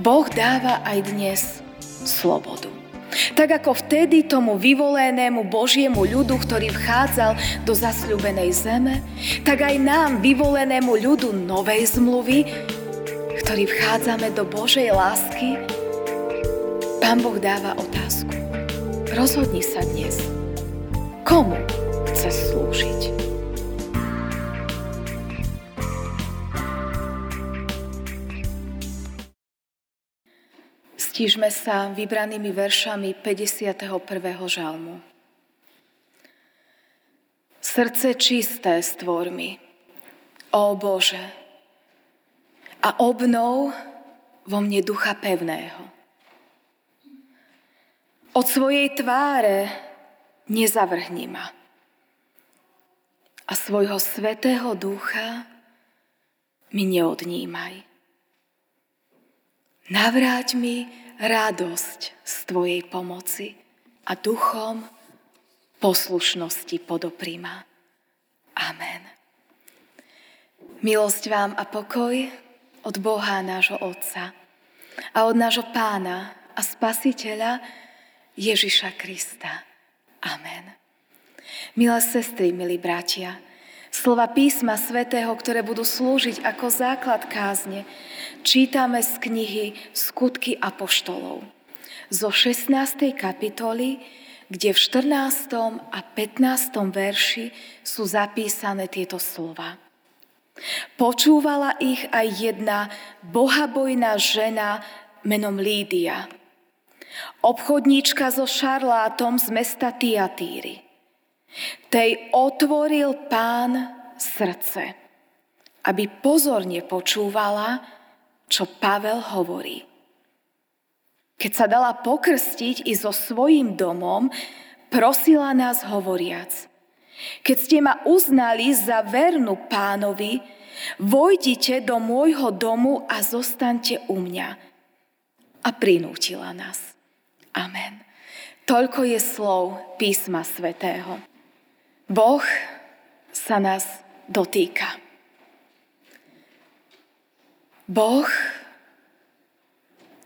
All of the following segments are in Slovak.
Boh dáva aj dnes slobodu. Tak ako vtedy tomu vyvolenému Božiemu ľudu, ktorý vchádzal do zasľubenej zeme, tak aj nám, vyvolenému ľudu novej zmluvy, ktorý vchádzame do Božej lásky, Pán Boh dáva otázku. Rozhodni sa dnes, komu chceš slúžiť. Stížme sa vybranými veršami 51. žalmu. Srdce čisté stvor mi, ó Bože, a obnov vo mne ducha pevného. Od svojej tváre nezavrhni ma a svojho svetého ducha mi neodnímaj. Navráť mi radosť z Tvojej pomoci a duchom poslušnosti podopríma. Amen. Milosť vám a pokoj od Boha nášho Otca a od nášho Pána a Spasiteľa Ježiša Krista. Amen. Milé sestry, milí bratia, slova písma svätého, ktoré budú slúžiť ako základ kázne, čítame z knihy Skutky apoštolov zo 16. kapitoly, kde v 14. a 15. verši sú zapísané tieto slova. Počúvala ich aj jedna bohabojná žena menom Lídia, obchodníčka so šarlátom z mesta Tiatýry. Tej otvoril pán srdce, aby pozorne počúvala, čo Pavel hovorí. Keď sa dala pokrstiť i so svojím domom, prosila nás hovoriac – keď ste ma uznali za vernú pánovi, vojdite do môjho domu a zostaňte u mňa. A prinútila nás. Amen. Toľko je slov písma svätého. Boh sa nás dotýka. Boh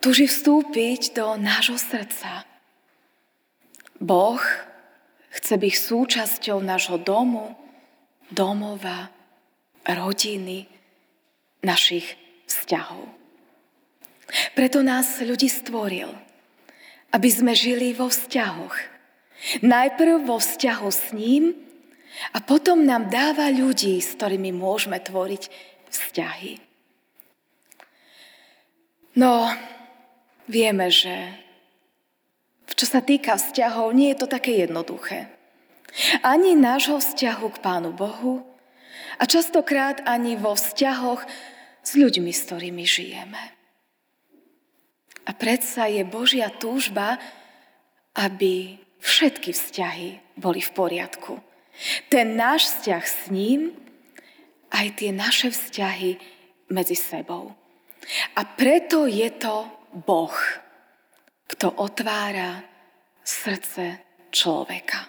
tuží vstúpiť do nášho srdca. Boh Chce byť súčasťou nášho domu, domova, rodiny, našich vzťahov. Preto nás ľudí stvoril, aby sme žili vo vzťahoch. Najprv vo vzťahu s ním a potom nám dáva ľudí, s ktorými môžeme tvoriť vzťahy. No, vieme, že čo sa týka vzťahov, nie je to také jednoduché. Ani nášho vzťahu k Pánu Bohu a častokrát ani vo vzťahoch s ľuďmi, s ktorými žijeme. A predsa je Božia túžba, aby všetky vzťahy boli v poriadku. Ten náš vzťah s ním, aj tie naše vzťahy medzi sebou. A preto je to Boh kto otvára srdce človeka.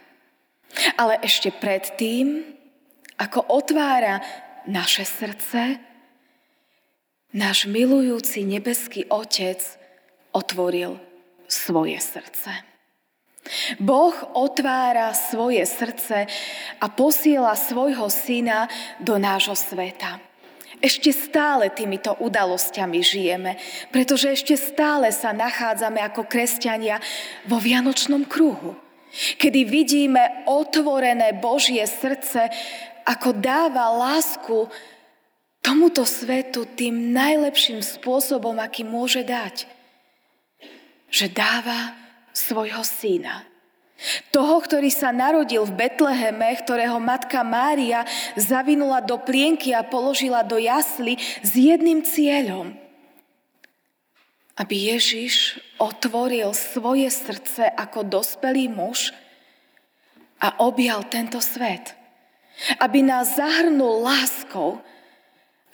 Ale ešte predtým, ako otvára naše srdce, náš milujúci nebeský Otec otvoril svoje srdce. Boh otvára svoje srdce a posiela svojho syna do nášho sveta. Ešte stále týmito udalosťami žijeme, pretože ešte stále sa nachádzame ako kresťania vo Vianočnom kruhu, kedy vidíme otvorené Božie srdce, ako dáva lásku tomuto svetu tým najlepším spôsobom, aký môže dať. Že dáva svojho syna toho, ktorý sa narodil v Betleheme, ktorého matka Mária zavinula do plienky a položila do jasly s jedným cieľom. Aby Ježiš otvoril svoje srdce ako dospelý muž a objal tento svet. Aby nás zahrnul láskou,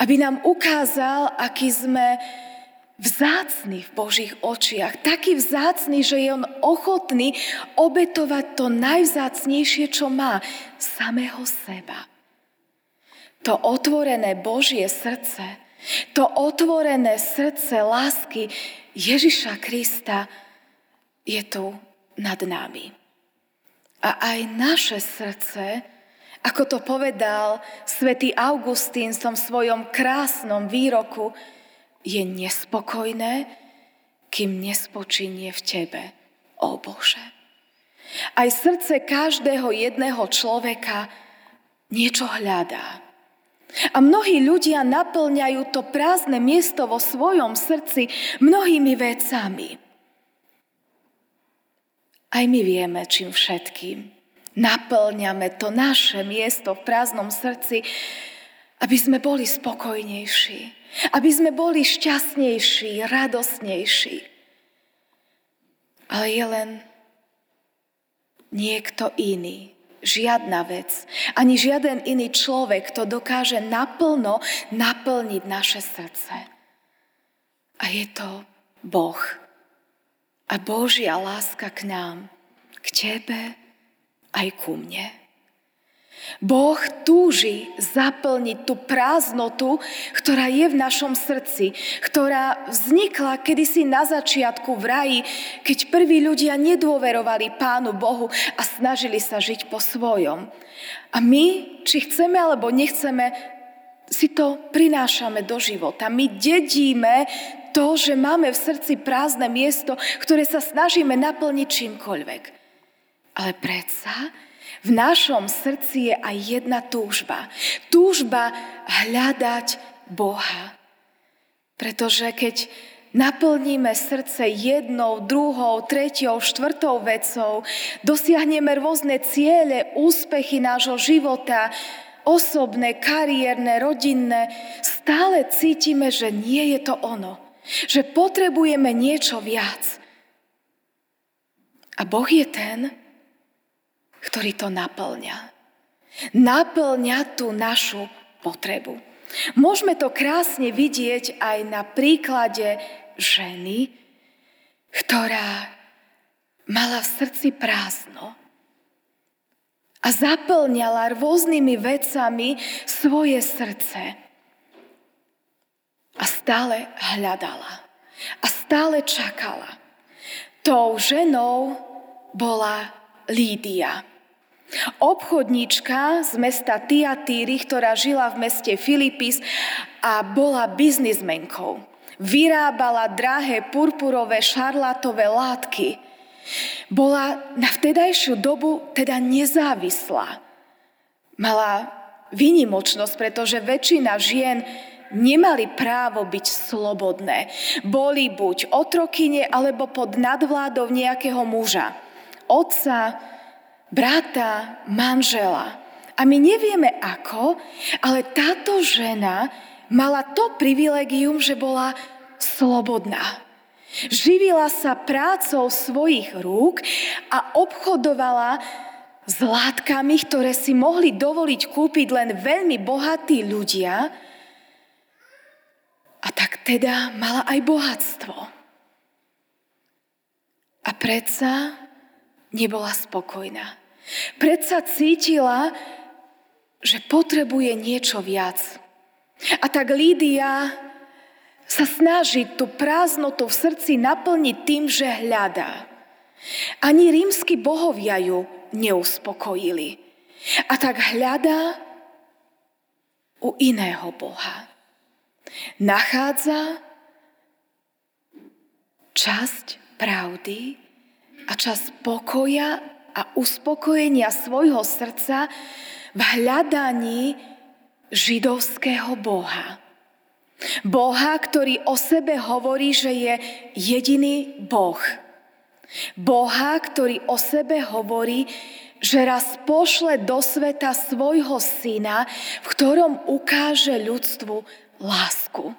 aby nám ukázal, aký sme vzácný v Božích očiach. Taký vzácný, že je on ochotný obetovať to najvzácnejšie, čo má, samého seba. To otvorené Božie srdce To otvorené srdce lásky Ježiša Krista je tu nad nami. A aj naše srdce, ako to povedal svätý Augustín v svojom krásnom výroku, je nespokojné, kým nespočinie v tebe, o Bože. Aj srdce každého jedného človeka niečo hľadá. A mnohí ľudia naplňajú to prázdne miesto vo svojom srdci mnohými vecami. Aj my vieme, čím všetkým. Naplňame to naše miesto v prázdnom srdci, aby sme boli spokojnejší, aby sme boli šťastnejší, radosnejší. Ale je len niekto iný, žiadna vec, ani žiaden iný človek, to dokáže naplno naplniť naše srdce. A je to Boh a Božia láska k nám, k tebe aj ku mne. Boh túži zaplniť tú prázdnotu, ktorá je v našom srdci, ktorá vznikla kedysi na začiatku v raji, keď prví ľudia nedôverovali Pánu Bohu a snažili sa žiť po svojom. A my, či chceme alebo nechceme, si to prinášame do života. My dedíme to, že máme v srdci prázdne miesto, ktoré sa snažíme naplniť čímkoľvek. Ale predsa v našom srdci je aj jedna túžba. Túžba hľadať Boha. Pretože keď naplníme srdce jednou, druhou, tretiou, štvrtou vecou, dosiahneme rôzne ciele, úspechy nášho života, osobné, kariérne, rodinné, stále cítime, že nie je to ono. Že potrebujeme niečo viac. A Boh je ten, ktorý to naplňa. Naplňa tú našu potrebu. Môžeme to krásne vidieť aj na príklade ženy, ktorá mala v srdci prázdno a zaplňala rôznymi vecami svoje srdce. A stále hľadala. A stále čakala. Tou ženou bola Lídia. Obchodníčka z mesta Tiatýry, ktorá žila v meste Filipis a bola biznismenkou. Vyrábala drahé purpurové šarlátové látky. Bola na vtedajšiu dobu teda nezávislá. Mala výnimočnosť, pretože väčšina žien nemali právo byť slobodné. Boli buď otrokyne alebo pod nadvládou nejakého muža. Otca, brata, manžela. A my nevieme ako, ale táto žena mala to privilegium, že bola slobodná. Živila sa prácou svojich rúk a obchodovala s látkami, ktoré si mohli dovoliť kúpiť len veľmi bohatí ľudia, a tak teda mala aj bohatstvo. A predsa nebola spokojná. Predsa cítila, že potrebuje niečo viac. A tak Lídia sa snaží tú prázdnotu v srdci naplniť tým, že hľadá. Ani rímsky bohovia ju neuspokojili. A tak hľadá u iného Boha nachádza časť pravdy a časť pokoja uspokojenia svojho srdca v hľadaní židovského Boha. Boha, ktorý o sebe hovorí, že je jediný Boh. Boha, ktorý o sebe hovorí, že raz pošle do sveta svojho syna, v ktorom ukáže ľudstvu lásku.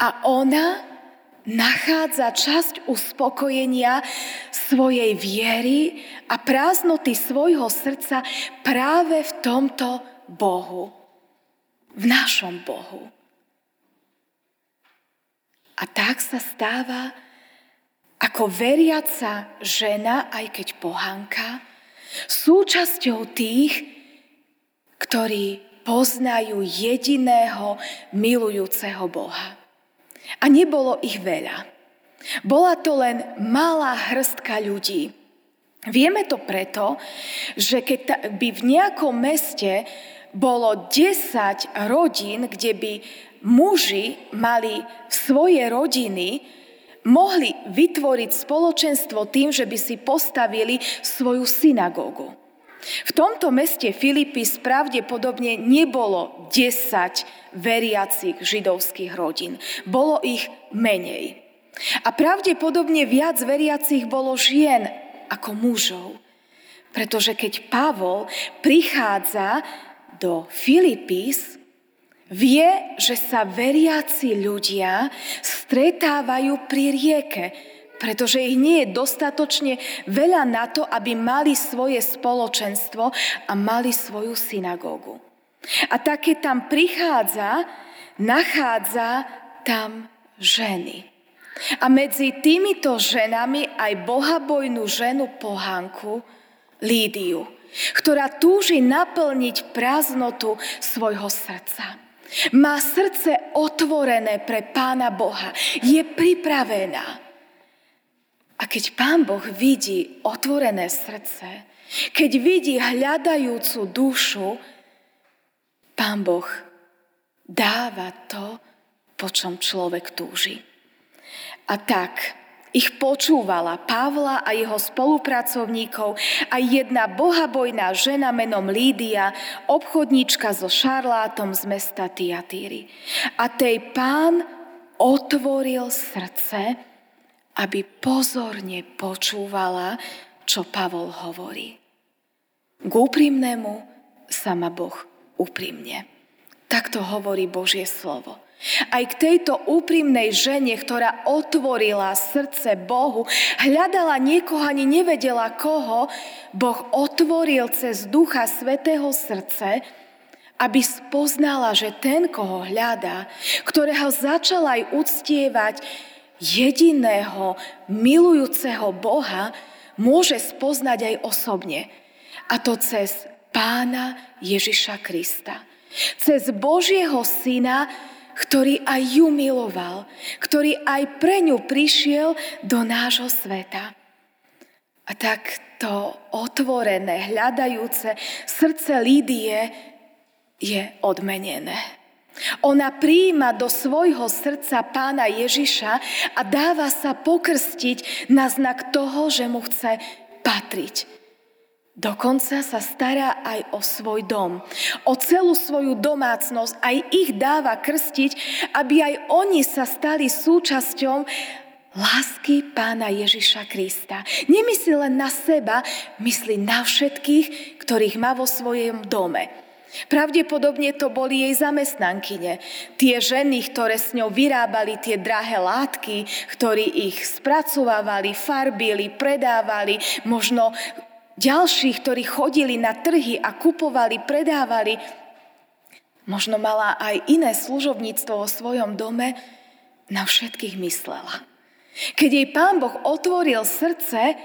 A ona nachádza časť uspokojenia svojej viery a prázdnoty svojho srdca práve v tomto Bohu. V našom Bohu. A tak sa stáva ako veriaca žena, aj keď pohanka, súčasťou tých, ktorí poznajú jediného milujúceho Boha. A nebolo ich veľa. Bola to len malá hrstka ľudí. Vieme to preto, že keď by v nejakom meste bolo 10 rodín, kde by muži mali svoje rodiny, mohli vytvoriť spoločenstvo tým, že by si postavili svoju synagógu. V tomto meste Filipy pravdepodobne nebolo 10 veriacich židovských rodín. Bolo ich menej. A pravdepodobne viac veriacich bolo žien ako mužov. Pretože keď Pavol prichádza do Filipís, vie, že sa veriaci ľudia stretávajú pri rieke, pretože ich nie je dostatočne veľa na to, aby mali svoje spoločenstvo a mali svoju synagógu. A tak, tam prichádza, nachádza tam ženy. A medzi týmito ženami aj bohabojnú ženu pohanku Lídiu, ktorá túži naplniť prázdnotu svojho srdca. Má srdce otvorené pre Pána Boha. Je pripravená. A keď Pán Boh vidí otvorené srdce, keď vidí hľadajúcu dušu, Pán Boh dáva to, po čom človek túži. A tak ich počúvala Pavla a jeho spolupracovníkov a jedna bohabojná žena menom Lídia, obchodníčka so šarlátom z mesta Tiatýry. A tej pán otvoril srdce, aby pozorne počúvala, čo Pavol hovorí. K úprimnému sa ma Boh úprimne. Takto hovorí Božie slovo. Aj k tejto úprimnej žene, ktorá otvorila srdce Bohu, hľadala niekoho, ani nevedela koho, Boh otvoril cez Ducha Svetého srdce, aby spoznala, že ten, koho hľadá, ktorého začal aj uctievať, jediného milujúceho Boha, môže spoznať aj osobne. A to cez pána Ježiša Krista. Cez Božieho syna, ktorý aj ju miloval, ktorý aj pre ňu prišiel do nášho sveta. A tak to otvorené, hľadajúce srdce Lídie je odmenené. Ona prijíma do svojho srdca pána Ježiša a dáva sa pokrstiť na znak toho, že mu chce patriť. Dokonca sa stará aj o svoj dom, o celú svoju domácnosť, aj ich dáva krstiť, aby aj oni sa stali súčasťou lásky pána Ježiša Krista. Nemyslí len na seba, myslí na všetkých, ktorých má vo svojom dome. Pravdepodobne to boli jej zamestnankyne. Tie ženy, ktoré s ňou vyrábali tie drahé látky, ktorí ich spracovávali, farbili, predávali, možno ďalších, ktorí chodili na trhy a kupovali, predávali. Možno mala aj iné služobníctvo vo svojom dome, na všetkých myslela. Keď jej pán Boh otvoril srdce,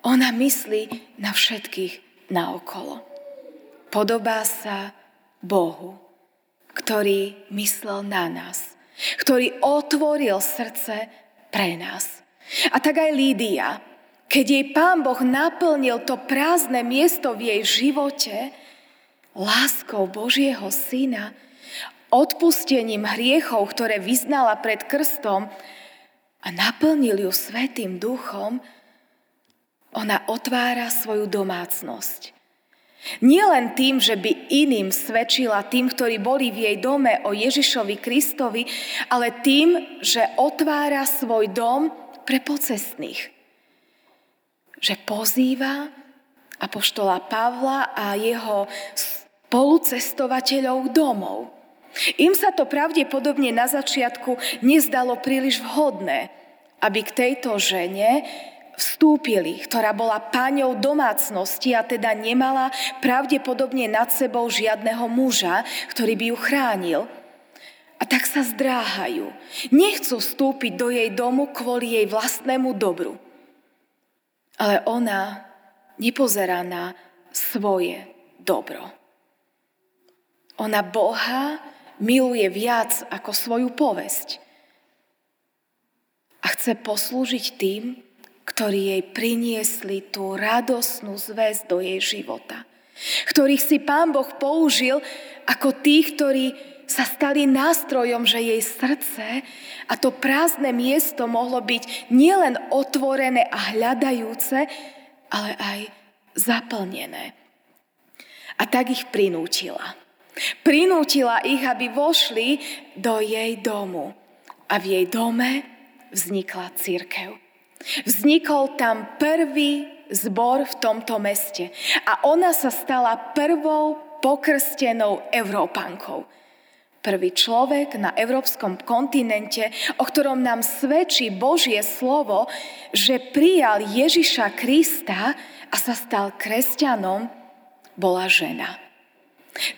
ona myslí na všetkých naokolo. Podobá sa Bohu, ktorý myslel na nás, ktorý otvoril srdce pre nás. A tak aj Lídia, keď jej pán Boh naplnil to prázdne miesto v jej živote láskou Božieho syna, odpustením hriechov, ktoré vyznala pred krstom a naplnil ju Svetým duchom, ona otvára svoju domácnosť. Nie len tým, že by iným svedčila tým, ktorí boli v jej dome o Ježišovi Kristovi, ale tým, že otvára svoj dom pre pocestných že pozýva apoštola Pavla a jeho spolucestovateľov domov. Im sa to pravdepodobne na začiatku nezdalo príliš vhodné, aby k tejto žene vstúpili, ktorá bola páňou domácnosti a teda nemala pravdepodobne nad sebou žiadneho muža, ktorý by ju chránil. A tak sa zdráhajú. Nechcú vstúpiť do jej domu kvôli jej vlastnému dobru. Ale ona nepozerá na svoje dobro. Ona Boha miluje viac ako svoju povesť. A chce poslúžiť tým, ktorí jej priniesli tú radosnú zväz do jej života. Ktorých si Pán Boh použil ako tých, ktorí sa stali nástrojom, že jej srdce a to prázdne miesto mohlo byť nielen otvorené a hľadajúce, ale aj zaplnené. A tak ich prinútila. Prinútila ich, aby vošli do jej domu. A v jej dome vznikla církev. Vznikol tam prvý zbor v tomto meste. A ona sa stala prvou pokrstenou Európankou. Prvý človek na európskom kontinente, o ktorom nám svedčí Božie slovo, že prijal Ježiša Krista a sa stal kresťanom, bola žena.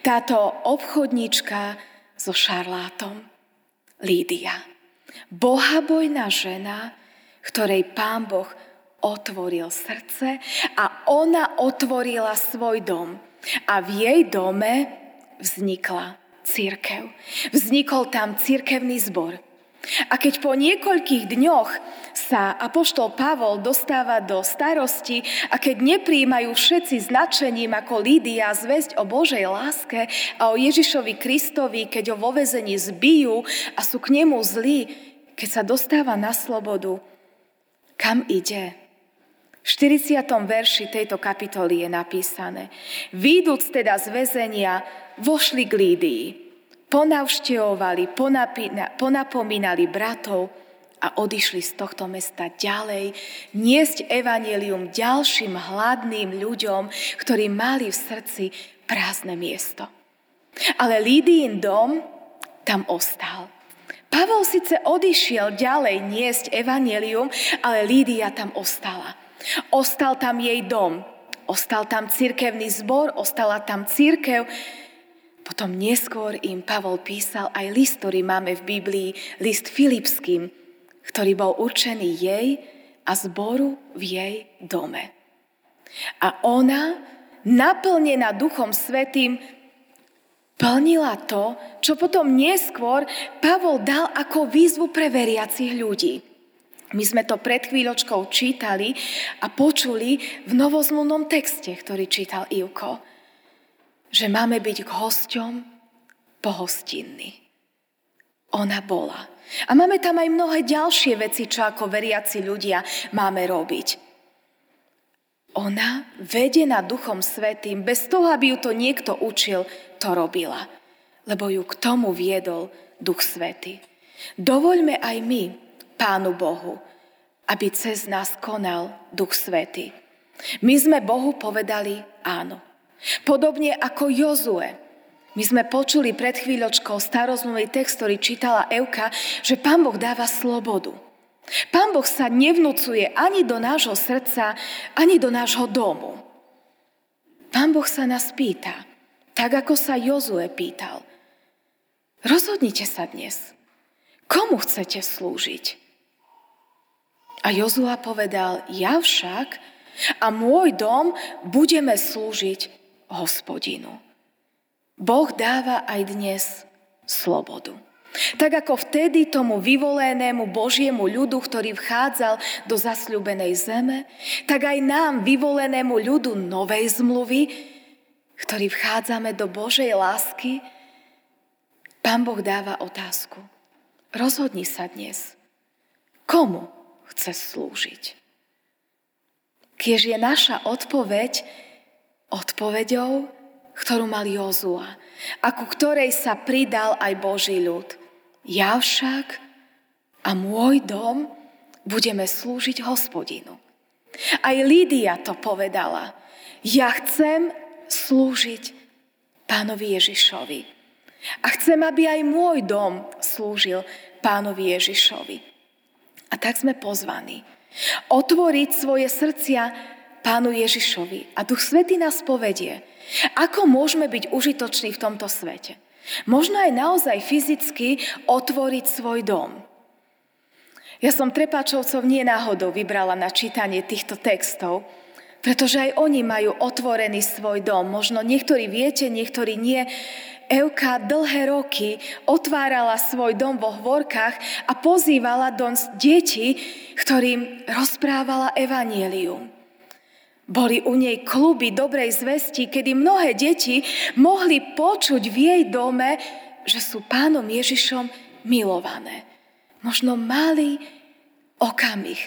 Táto obchodníčka so šarlátom, Lídia. Bohabojná žena, ktorej pán Boh otvoril srdce a ona otvorila svoj dom. A v jej dome vznikla církev. Vznikol tam církevný zbor. A keď po niekoľkých dňoch sa apoštol Pavol dostáva do starosti a keď nepríjmajú všetci značením ako Lídia zväzť o Božej láske a o Ježišovi Kristovi, keď ho vo vezení zbijú a sú k nemu zlí, keď sa dostáva na slobodu, kam ide? V 40. verši tejto kapitoly je napísané Výduc teda z väzenia, vošli k Lídii ponavštevovali, ponapomínali bratov a odišli z tohto mesta ďalej, niesť evanelium ďalším hladným ľuďom, ktorí mali v srdci prázdne miesto. Ale Lídín dom tam ostal. Pavol síce odišiel ďalej niesť evanelium, ale Lídia tam ostala. Ostal tam jej dom, ostal tam cirkevný zbor, ostala tam církev, potom neskôr im Pavol písal aj list, ktorý máme v Biblii, list Filipským, ktorý bol určený jej a zboru v jej dome. A ona, naplnená Duchom Svetým, plnila to, čo potom neskôr Pavol dal ako výzvu pre veriacich ľudí. My sme to pred chvíľočkou čítali a počuli v novozmluvnom texte, ktorý čítal Ivko že máme byť k hosťom pohostinní. Ona bola. A máme tam aj mnohé ďalšie veci, čo ako veriaci ľudia máme robiť. Ona, vedená Duchom Svetým, bez toho, aby ju to niekto učil, to robila. Lebo ju k tomu viedol Duch Svetý. Dovoľme aj my, Pánu Bohu, aby cez nás konal Duch Svetý. My sme Bohu povedali áno. Podobne ako Jozue. My sme počuli pred chvíľočkou starozmluvný text, ktorý čítala Euka, že Pán Boh dáva slobodu. Pán Boh sa nevnúcuje ani do nášho srdca, ani do nášho domu. Pán Boh sa nás pýta, tak ako sa Jozue pýtal. Rozhodnite sa dnes. Komu chcete slúžiť? A Jozua povedal, ja však a môj dom budeme slúžiť hospodinu. Boh dáva aj dnes slobodu. Tak ako vtedy tomu vyvolenému Božiemu ľudu, ktorý vchádzal do zasľubenej zeme, tak aj nám, vyvolenému ľudu novej zmluvy, ktorý vchádzame do Božej lásky, Pán Boh dáva otázku. Rozhodni sa dnes, komu chce slúžiť. Kiež je naša odpoveď odpoveďou, ktorú mal Jozua a ku ktorej sa pridal aj Boží ľud. Ja však a môj dom budeme slúžiť hospodinu. Aj Lídia to povedala. Ja chcem slúžiť pánovi Ježišovi. A chcem, aby aj môj dom slúžil pánovi Ježišovi. A tak sme pozvaní otvoriť svoje srdcia Pánu Ježišovi. A Duch Svety nás povedie, ako môžeme byť užitoční v tomto svete. Možno aj naozaj fyzicky otvoriť svoj dom. Ja som Trepáčovcov nie náhodou vybrala na čítanie týchto textov, pretože aj oni majú otvorený svoj dom. Možno niektorí viete, niektorí nie. Euka dlhé roky otvárala svoj dom vo Hvorkách a pozývala do deti, ktorým rozprávala evanielium. Boli u nej kluby dobrej zvesti, kedy mnohé deti mohli počuť v jej dome, že sú pánom Ježišom milované. Možno malý okamih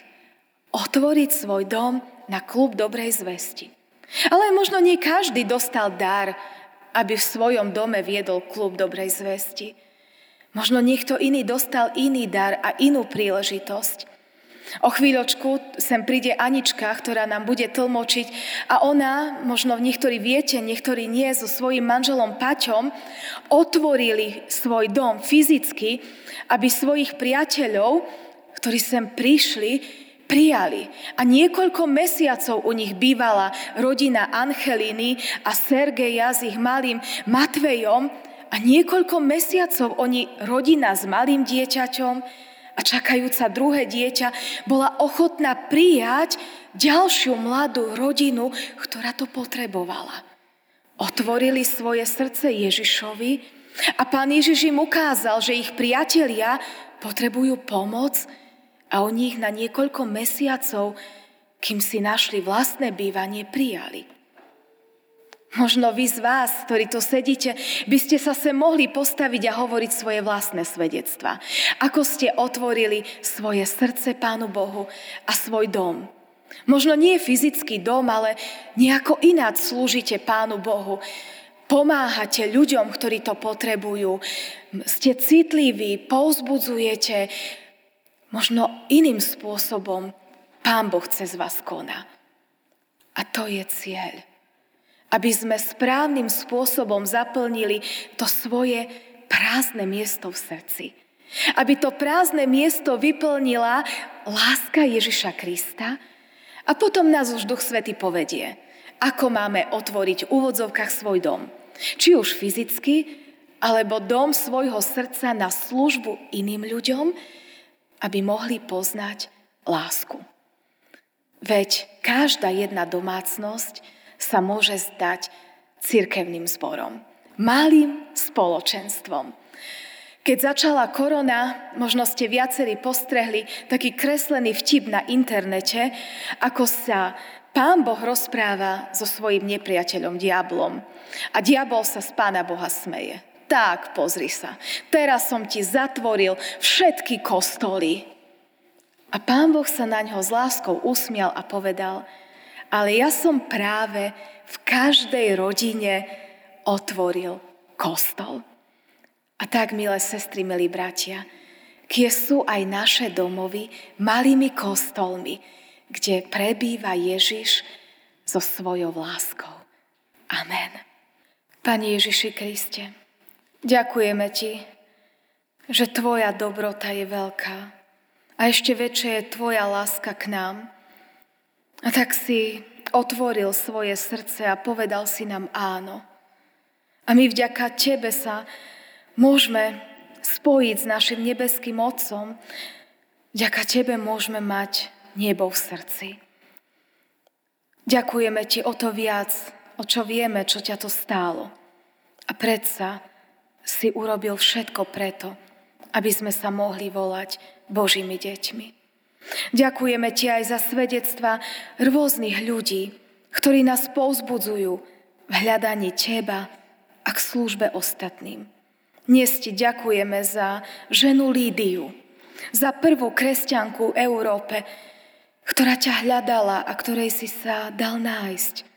otvoriť svoj dom na klub dobrej zvesti. Ale možno nie každý dostal dar, aby v svojom dome viedol klub dobrej zvesti. Možno niekto iný dostal iný dar a inú príležitosť. O chvíľočku sem príde Anička, ktorá nám bude tlmočiť a ona, možno niektorí viete, niektorí nie, so svojím manželom Paťom otvorili svoj dom fyzicky, aby svojich priateľov, ktorí sem prišli, prijali. A niekoľko mesiacov u nich bývala rodina Angeliny a Sergeja s ich malým Matvejom a niekoľko mesiacov oni, rodina s malým dieťaťom a čakajúca druhé dieťa, bola ochotná prijať ďalšiu mladú rodinu, ktorá to potrebovala. Otvorili svoje srdce Ježišovi a pán Ježiš im ukázal, že ich priatelia potrebujú pomoc a oni ich na niekoľko mesiacov, kým si našli vlastné bývanie, prijali. Možno vy z vás, ktorí tu sedíte, by ste sa sem mohli postaviť a hovoriť svoje vlastné svedectva. Ako ste otvorili svoje srdce Pánu Bohu a svoj dom. Možno nie fyzický dom, ale nejako ináč slúžite Pánu Bohu. Pomáhate ľuďom, ktorí to potrebujú. Ste citliví, povzbudzujete, možno iným spôsobom Pán Boh cez vás koná. A to je cieľ. Aby sme správnym spôsobom zaplnili to svoje prázdne miesto v srdci. Aby to prázdne miesto vyplnila láska Ježiša Krista a potom nás už Duch Svety povedie, ako máme otvoriť v úvodzovkách svoj dom. Či už fyzicky, alebo dom svojho srdca na službu iným ľuďom, aby mohli poznať lásku. Veď každá jedna domácnosť sa môže zdať cirkevným zborom, malým spoločenstvom. Keď začala korona, možno ste viacerí postrehli taký kreslený vtip na internete, ako sa pán Boh rozpráva so svojim nepriateľom, diablom. A diabol sa z pána Boha smeje. Tak, pozri sa, teraz som ti zatvoril všetky kostoly. A pán Boh sa na ňo s láskou usmial a povedal, ale ja som práve v každej rodine otvoril kostol. A tak, milé sestry, milí bratia, kie sú aj naše domovy malými kostolmi, kde prebýva Ježiš so svojou láskou. Amen. Pane Ježiši Kriste, Ďakujeme Ti, že Tvoja dobrota je veľká a ešte väčšia je Tvoja láska k nám. A tak si otvoril svoje srdce a povedal si nám áno. A my vďaka Tebe sa môžeme spojiť s našim nebeským Otcom. Vďaka Tebe môžeme mať nebo v srdci. Ďakujeme Ti o to viac, o čo vieme, čo ťa to stálo. A predsa si urobil všetko preto, aby sme sa mohli volať Božími deťmi. Ďakujeme Ti aj za svedectva rôznych ľudí, ktorí nás povzbudzujú v hľadaní Teba a k službe ostatným. Dnes Ti ďakujeme za ženu Lídiu, za prvú kresťanku v Európe, ktorá ťa hľadala a ktorej si sa dal nájsť.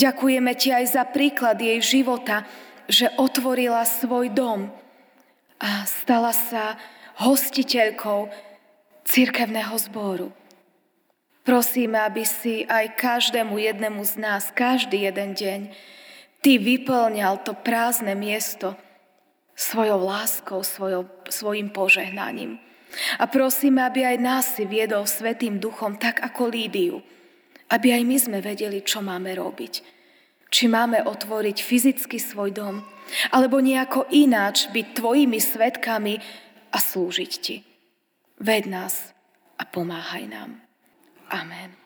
Ďakujeme Ti aj za príklad jej života, že otvorila svoj dom a stala sa hostiteľkou církevného zboru. Prosíme, aby si aj každému jednému z nás, každý jeden deň, ty vyplňal to prázdne miesto svojou láskou, svojou, svojim požehnaním. A prosíme, aby aj nás si viedol Svetým duchom tak ako Lídiu, aby aj my sme vedeli, čo máme robiť či máme otvoriť fyzicky svoj dom, alebo nejako ináč byť tvojimi svetkami a slúžiť ti. Ved nás a pomáhaj nám. Amen.